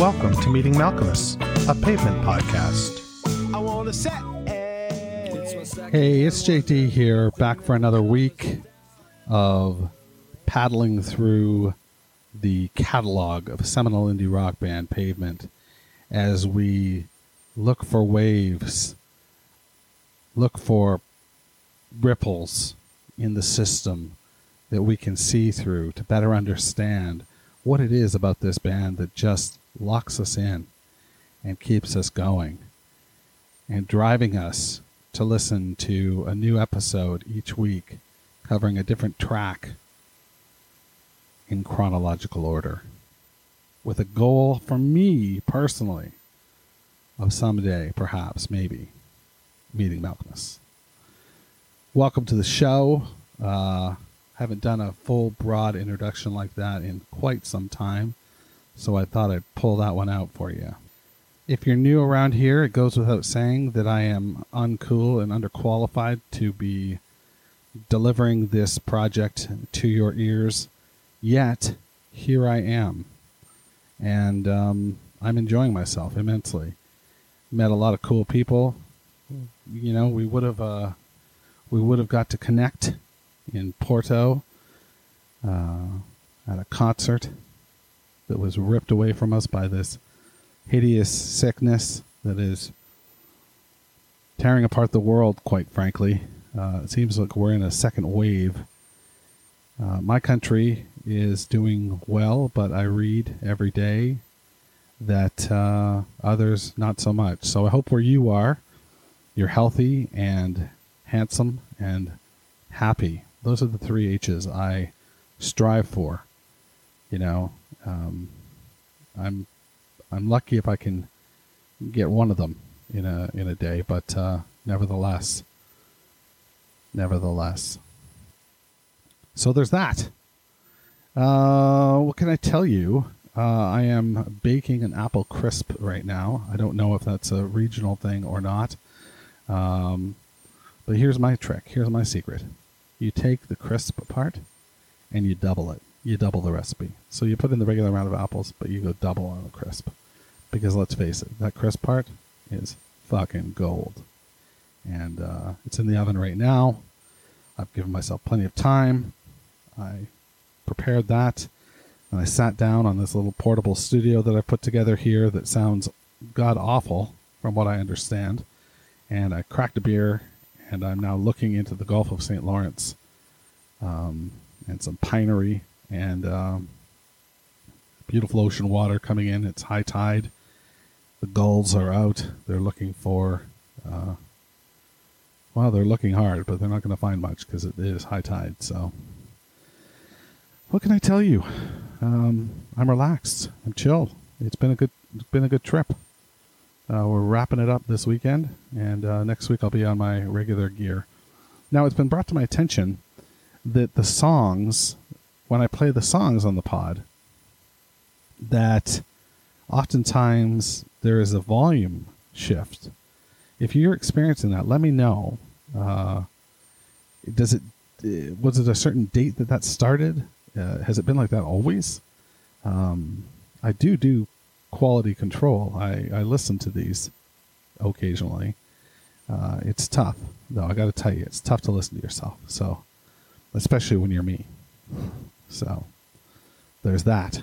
Welcome to Meeting Malkmus, a pavement podcast. I want to set. Hey, it's JD here, back for another week of paddling through the catalog of seminal indie rock band Pavement as we look for waves, look for ripples in the system that we can see through to better understand what it is about this band that just locks us in and keeps us going and driving us to listen to a new episode each week covering a different track in chronological order with a goal for me personally of someday, perhaps, maybe, meeting Malkmus. Welcome to the show. Uh, haven't done a full, broad introduction like that in quite some time, so I thought I'd pull that one out for you. If you're new around here, it goes without saying that I am uncool and underqualified to be delivering this project to your ears. Yet, here I am. And um, I'm enjoying myself immensely. Met a lot of cool people. You know, we would have uh, we would have got to connect in Porto uh, at a concert that was ripped away from us by this hideous sickness that is tearing apart the world, quite frankly. Uh, it seems like we're in a second wave. Uh, my country is doing well, but I read every day that uh, others not so much. So I hope where you are, you're healthy and handsome and happy. Those are the three H's I strive for. You know, um, I'm I'm lucky if I can get one of them in a in a day, but uh, nevertheless, nevertheless. So there's that. Uh, what can I tell you? Uh, I am baking an apple crisp right now. I don't know if that's a regional thing or not. Um, but here's my trick. Here's my secret. You take the crisp part and you double it. You double the recipe. So you put in the regular amount of apples, but you go double on the crisp. Because let's face it, that crisp part is fucking gold. And uh, it's in the oven right now. I've given myself plenty of time. I prepared that and I sat down on this little portable studio that I put together here that sounds god awful from what I understand. And I cracked a beer and I'm now looking into the Gulf of St. Lawrence um, and some pinery and um, beautiful ocean water coming in. It's high tide. The gulls are out. They're looking for, uh, well, they're looking hard, but they're not going to find much because it is high tide. So, what can I tell you? Um, I'm relaxed. I'm chill. It's been a good, it's been a good trip. Uh, we're wrapping it up this weekend, and uh, next week I'll be on my regular gear. Now, it's been brought to my attention that the songs, when I play the songs on the pod, that oftentimes there is a volume shift. If you're experiencing that, let me know. Uh, does it was it a certain date that that started? Uh, has it been like that always? Um, I do do quality control. I, I listen to these occasionally. Uh, it's tough, though. I got to tell you, it's tough to listen to yourself. So, especially when you're me. So, there's that.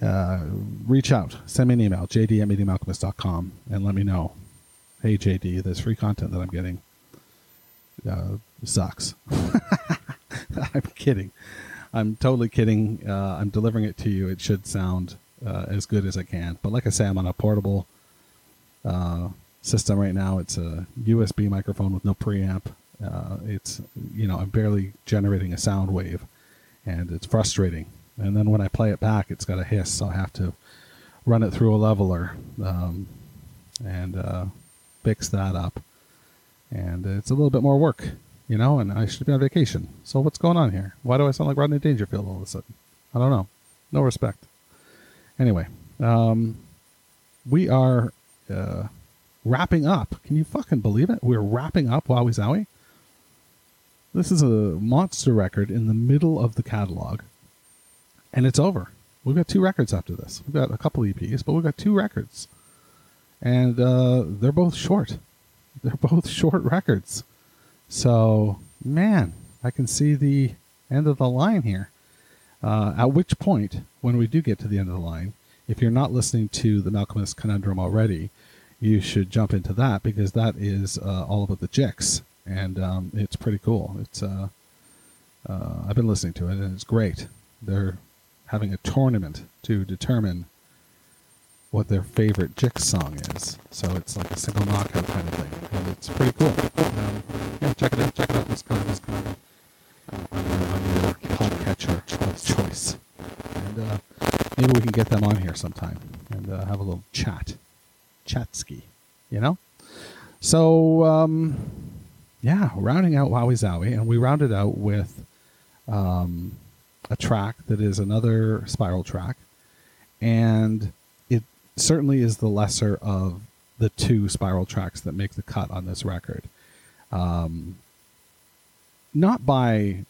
Uh, reach out, send me an email, jd at meetingmalkmus.com, and let me know. Hey, JD, this free content that I'm getting uh, sucks. I'm kidding. I'm totally kidding. Uh, I'm delivering it to you. It should sound uh, as good as I can. But like I say, I'm on a portable uh, system right now. It's a USB microphone with no preamp. Uh, it's you know I'm barely generating a sound wave, and it's frustrating. And then when I play it back, it's got a hiss, so I have to run it through a leveler um, and uh, fix that up. And it's a little bit more work, you know. And I should be on vacation. So what's going on here? Why do I sound like Rodney Dangerfield all of a sudden? I don't know. No respect. Anyway, um, we are uh, wrapping up. Can you fucking believe it? We're wrapping up Wowee Zowee. This is a monster record in the middle of the catalog, and it's over. We've got two records after this. We've got a couple EPs, but we've got two records, and uh, they're both short. They're both short records. So, man, I can see the end of the line here. Uh, at which point, when we do get to the end of the line, if you're not listening to the Malkmus Conundrum already, you should jump into that because that is uh, all about the Jicks, and um, it's pretty cool. It's uh, uh, I've been listening to it, and it's great. They're having a tournament to determine what their favorite Jicks song is. So it's like a single knockout kind of thing, and it's pretty cool. Um, yeah, check it out. Check it out. It's kind of, it's kind of on your, on your podcatcher choice, and uh, maybe we can get them on here sometime and uh, have a little chat, chatski, you know. So um, yeah, rounding out Wowee Zowee, and we rounded out with um, a track that is another spiral track, and it certainly is the lesser of the two spiral tracks that make the cut on this record. Um, not by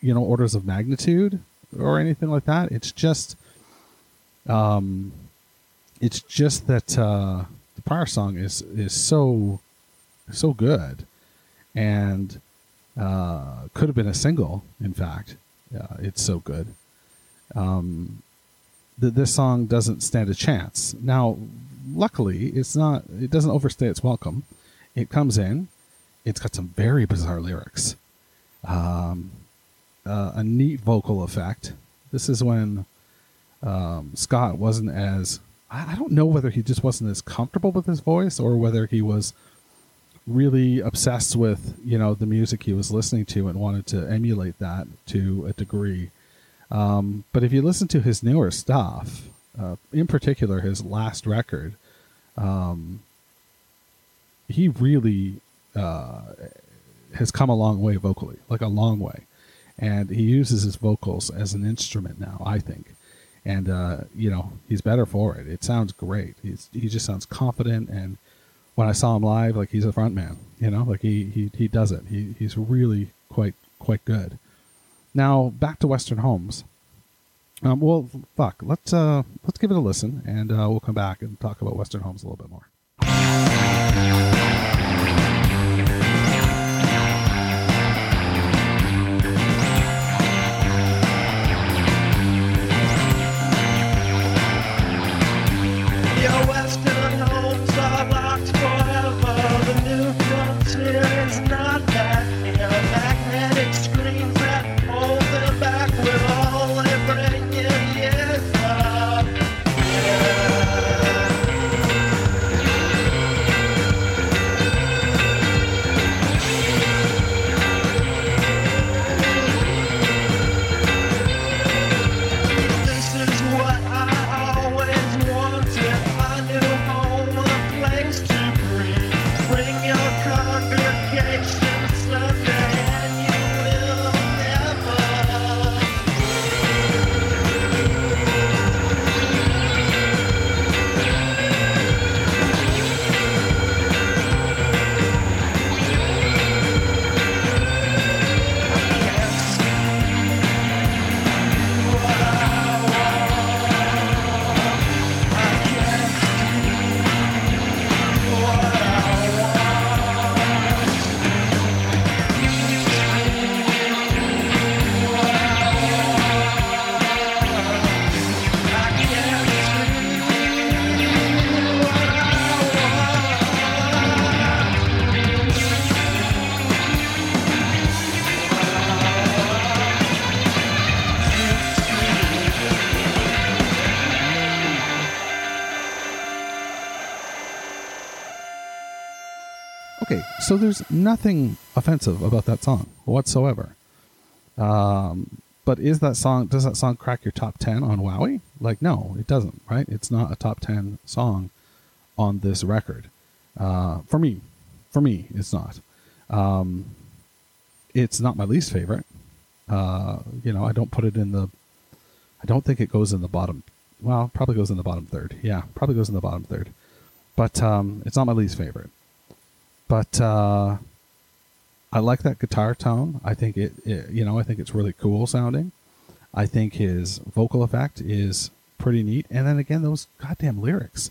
you know orders of magnitude or anything like that. It's just um, it's just that uh, the prior song is is so so good, and uh, could have been a single. In fact, it's so good. Um, this song doesn't stand a chance. Now, luckily, it's not. It doesn't overstay its welcome. It comes in. It's got some very bizarre lyrics. Um, uh, a neat vocal effect. This is when um, Scott wasn't as I, I don't know whether he just wasn't as comfortable with his voice or whether he was really obsessed with you know the music he was listening to and wanted to emulate that to a degree. Um, but if you listen to his newer stuff, uh, in particular his last record, um, he really uh, has come a long way vocally, like a long way, and he uses his vocals as an instrument now. I think, and uh, you know he's better for it. It sounds great. He's he just sounds confident, and when I saw him live, like he's a front man. You know, like he he he does it. He he's really quite quite good. Now back to Western Homes. Um, well, fuck. Let's uh, let's give it a listen, and uh, we'll come back and talk about Western Homes a little bit more. So there's nothing offensive about that song whatsoever. Um, but is that song does that song crack your top 10 on Wowee? Like no, it doesn't, right? It's not a top 10 song on this record. Uh, for me, for me, it's not. Um, it's not my least favorite. Uh, you know, I don't put it in the. I don't think it goes in the bottom. Well, probably goes in the bottom third. Yeah, probably goes in the bottom third. But um, it's not my least favorite. But uh, I like that guitar tone. I think it, it, you know, I think it's really cool sounding. I think his vocal effect is pretty neat. And then again, those goddamn lyrics.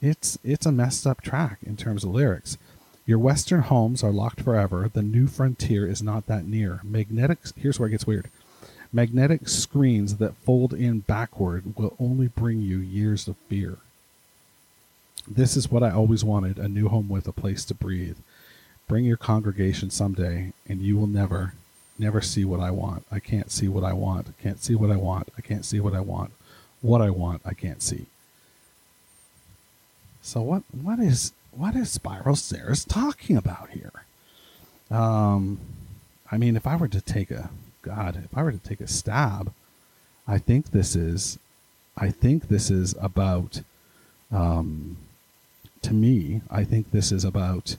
It's it's a messed up track in terms of lyrics. Your western homes are locked forever. The new frontier is not that near. Magnetic here's where it gets weird. Magnetic screens that fold in backward will only bring you years of fear. This is what I always wanted, a new home with a place to breathe. Bring your congregation someday and you will never never see what I want. I can't see what I want. Can't see what I want. I can't see what I want. What I want, I can't see. So what what is what is Spiral Stairs talking about here? Um, I mean, if I were to take a God, if I were to take a stab, I think this is, I think this is about, um, to me, I think this is about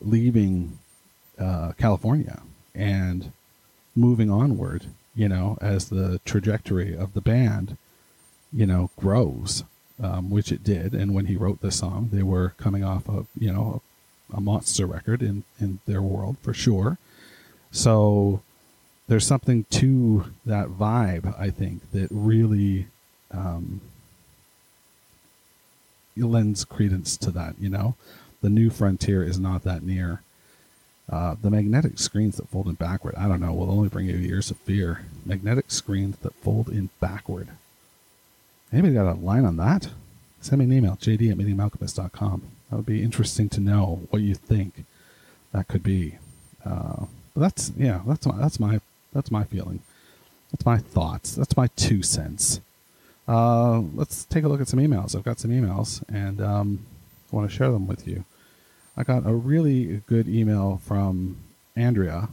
leaving uh, California and moving onward. You know, as the trajectory of the band, you know, grows um, which it did. And when he wrote this song, they were coming off of you know a, monster record in in their world for sure. So there's something to that vibe, I think, that really um, lends credence to that. You know, the new frontier is not that near. Uh, the magnetic screens that fold in backward, I don't know, will only bring you years of fear. Magnetic screens that fold in backward. Anybody got a line on that? Send me an email, jd at meetingmalkmus.com. That would be interesting to know what you think that could be. Uh, that's yeah, that's my that's my that's my feeling. That's my thoughts. That's my two cents. Uh, let's take a look at some emails. I've got some emails, and um, I want to share them with you. I got a really good email from Andrea,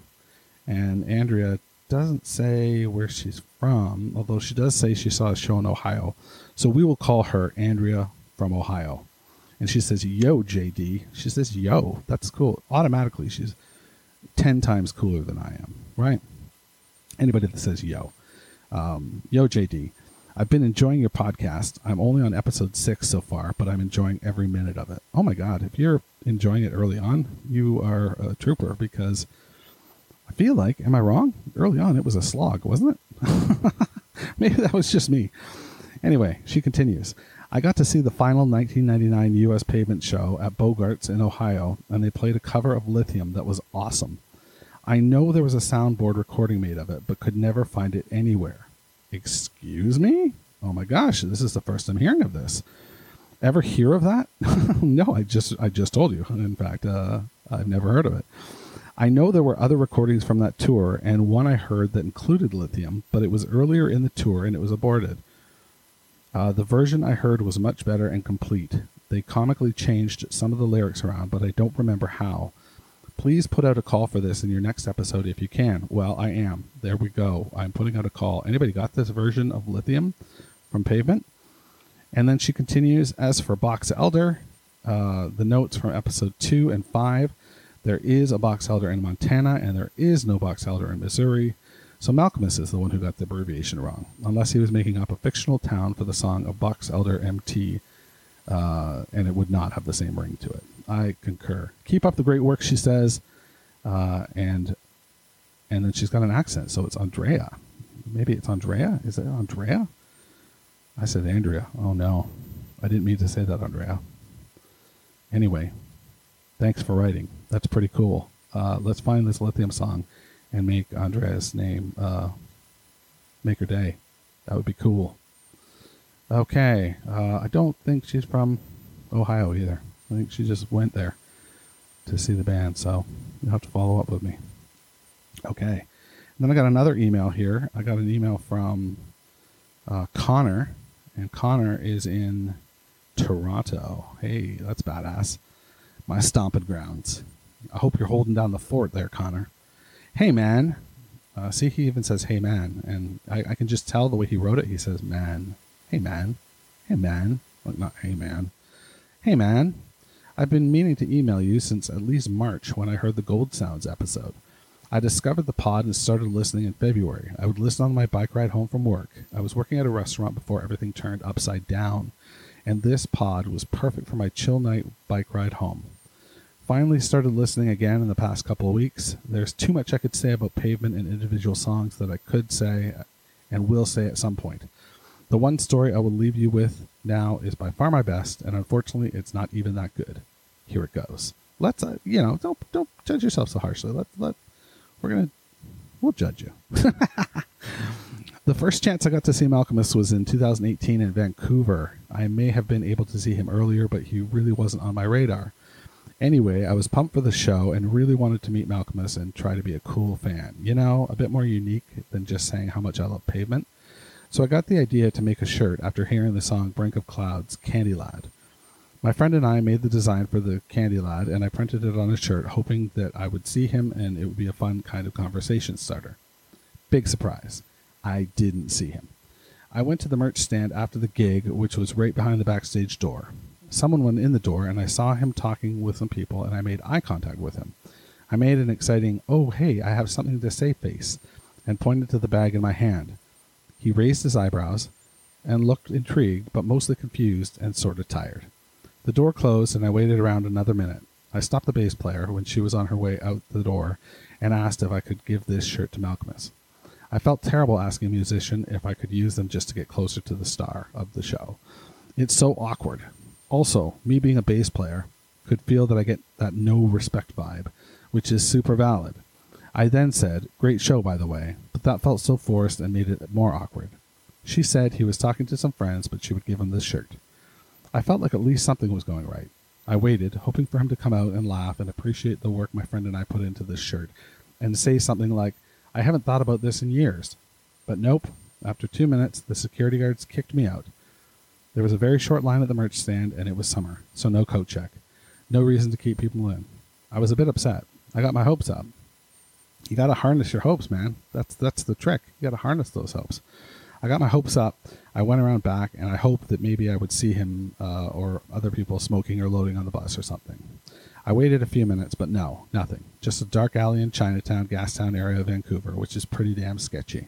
and Andrea doesn't say where she's from, although she does say she saw a show in Ohio. So we will call her Andrea from Ohio. And she says, Yo, JD. She says, Yo, that's cool. Automatically, she's 10 times cooler than I am, right? Anybody that says yo. Um, yo, JD. I've been enjoying your podcast. I'm only on episode six so far, but I'm enjoying every minute of it. Oh my God. If you're enjoying it early on, you are a trooper because I feel like, am I wrong? Early on, it was a slog, wasn't it? Maybe that was just me. Anyway, she continues. I got to see the final 1999 U.S. Pavement show at Bogart's in Ohio, and they played a cover of Lithium that was awesome. I know there was a soundboard recording made of it, but could never find it anywhere. Excuse me? Oh my gosh, this is the first I'm hearing of this. Ever hear of that? no, I just I just told you. In fact, uh, I've never heard of it. I know there were other recordings from that tour, and one I heard that included lithium, but it was earlier in the tour and it was aborted. Uh, the version I heard was much better and complete. They comically changed some of the lyrics around, but I don't remember how. Please put out a call for this in your next episode if you can. Well, I am. There we go. I'm putting out a call. Anybody got this version of Lithium from Pavement? And then she continues As for Box Elder, uh, the notes from episode two and five. There is a box elder in Montana, and there is no box elder in Missouri. So Malkmus is the one who got the abbreviation wrong, unless he was making up a fictional town for the song of Box Elder MT, uh, and it would not have the same ring to it. I concur. Keep up the great work, she says, uh, and and then she's got an accent, so it's Andrea. Maybe it's Andrea. Is it Andrea? I said Andrea. Oh no, I didn't mean to say that, Andrea. Anyway, thanks for writing. That's pretty cool. Uh, let's find this lithium song and make Andrea's name uh, make her day. That would be cool. Okay, uh, I don't think she's from Ohio either. I think she just went there to see the band, so you'll have to follow up with me. Okay. And then I got another email here. I got an email from uh, Connor, and Connor is in Toronto. Hey, that's badass. My stomping grounds. I hope you're holding down the fort there, Connor. Hey, man. Uh, see, he even says, hey, man. And I, I, can just tell the way he wrote it. He says, man. Hey, man. Hey, man. Like, not hey, man. Hey, man. I've been meaning to email you since at least March when I heard the Gold Sounds episode. I discovered the pod and started listening in February. I would listen on my bike ride home from work. I was working at a restaurant before everything turned upside down, and this pod was perfect for my chill night bike ride home. Finally started listening again in the past couple of weeks. There's too much I could say about pavement and individual songs that I could say and will say at some point. The one story I will leave you with now is by far my best, and unfortunately, it's not even that good. Here it goes. Let's, uh, you know, don't don't judge yourself so harshly. Let let we're gonna we'll judge you. the first chance I got to see Malkmus was in 2018 in Vancouver. I may have been able to see him earlier, but he really wasn't on my radar. Anyway, I was pumped for the show and really wanted to meet Malkmus and try to be a cool fan. You know, a bit more unique than just saying how much I love pavement. So I got the idea to make a shirt after hearing the song Brink of Clouds, Candy Lad. My friend and I made the design for the Candy Lad, and I printed it on a shirt, hoping that I would see him and it would be a fun kind of conversation starter. Big surprise. I didn't see him. I went to the merch stand after the gig, which was right behind the backstage door. Someone went in the door, and I saw him talking with some people, and I made eye contact with him. I made an exciting, oh, hey, I have something to say face, and pointed to the bag in my hand. He raised his eyebrows and looked intrigued, but mostly confused and sort of tired. The door closed, and I waited around another minute. I stopped the bass player when she was on her way out the door and asked if I could give this shirt to Malkmus. I felt terrible asking a musician if I could use them just to get closer to the star of the show. It's so awkward. Also, me being a bass player could feel that I get that no respect vibe, which is super valid. I then said, Great show, by the way, but that felt so forced and made it more awkward. She said he was talking to some friends, but she would give him this shirt. I felt like at least something was going right. I waited, hoping for him to come out and laugh and appreciate the work my friend and I put into this shirt, and say something like, I haven't thought about this in years. But nope, after two minutes, the security guards kicked me out. There was a very short line at the merch stand, and it was summer, so no coat check. No reason to keep people in. I was a bit upset. I got my hopes up. You gotta harness your hopes, man. That's that's the trick. You gotta harness those hopes. I got my hopes up. I went around back, and I hoped that maybe I would see him uh, or other people smoking or loading on the bus or something. I waited a few minutes, but no, nothing. Just a dark alley in Chinatown, Gastown area of Vancouver, which is pretty damn sketchy.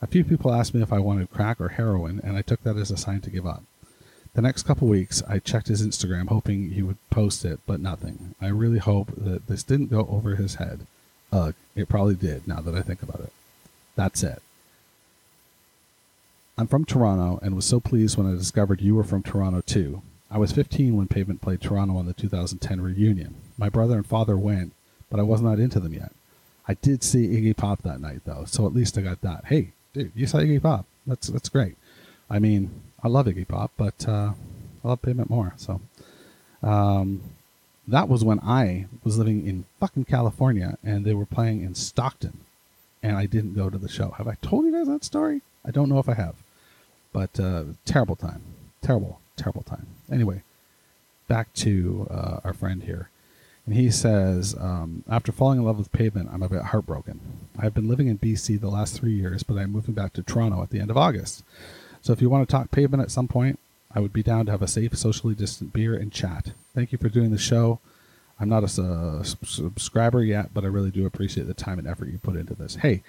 A few people asked me if I wanted crack or heroin, and I took that as a sign to give up. The next couple weeks, I checked his Instagram, hoping he would post it, but nothing. I really hope that this didn't go over his head. Ugh, it probably did, now that I think about it. That's it. I'm from Toronto and was so pleased when I discovered you were from Toronto too. I was 15 when Pavement played Toronto on the 2010 reunion. My brother and father went, but I was not into them yet. I did see Iggy Pop that night though, so at least I got that. Hey, dude, you saw Iggy Pop. That's that's great. I mean, I love Iggy Pop, but uh, I love Pavement more. So, um, that was when I was living in fucking California, and they were playing in Stockton, and I didn't go to the show. Have I told you guys that story? I don't know if I have. But uh, terrible time. Terrible, terrible time. Anyway, back to uh, our friend here. And he says, um, after falling in love with pavement, I'm a bit heartbroken. I've been living in BC the last three years, but I'm moving back to Toronto at the end of August. So if you want to talk pavement at some point, I would be down to have a safe, socially distant beer and chat. Thank you for doing the show. I'm not a s- subscriber yet, but I really do appreciate the time and effort you put into this. Hey,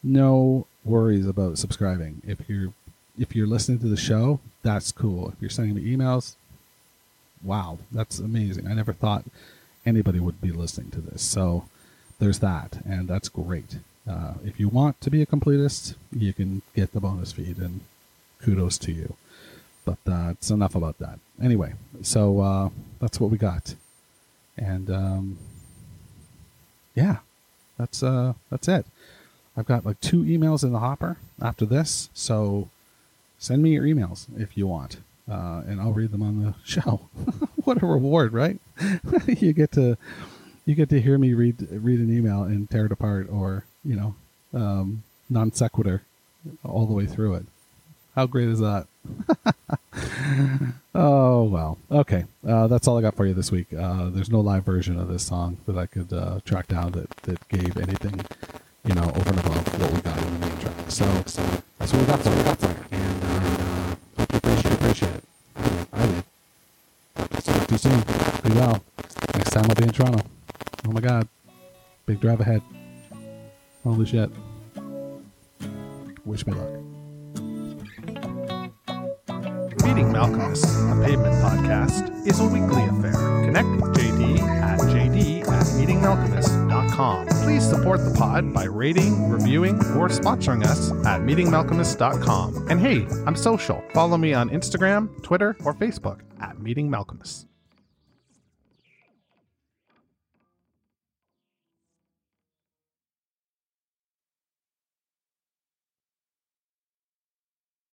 no worries about subscribing. If you're if you're listening to the show, that's cool. If you're sending me emails, wow, that's amazing. I never thought anybody would be listening to this. So there's that, and that's great. Uh, if you want to be a completist, you can get the bonus feed, and kudos to you. But uh, it's enough about that. Anyway, so uh, that's what we got, and um, yeah, that's uh, that's it. I've got like two emails in the hopper after this, so send me your emails if you want, uh, and I'll read them on the show. what a reward, right? you get to you get to hear me read read an email and tear it apart, or you know, um, non sequitur all the way through it. How great is that? oh well, okay. Uh, that's all I got for you this week. Uh, there's no live version of this song that I could uh, track down that, that gave anything, you know, over and above what we got in the main track. So, so that's what we got for you. Got. And uh, hope you appreciate, appreciate it. I did. Talk to you soon. Be well. Next time I'll be in Toronto. Oh my God. Big drive ahead. Holy shit. Wish me luck. Meeting Malkmus, a pavement podcast, is a weekly affair. Connect with JD at JD at meetingmalkmus.com. Please support the pod by rating, reviewing, or sponsoring us at meetingmalkmus.com. And hey, I'm social. Follow me on Instagram, Twitter, or Facebook at Meeting Malkmus.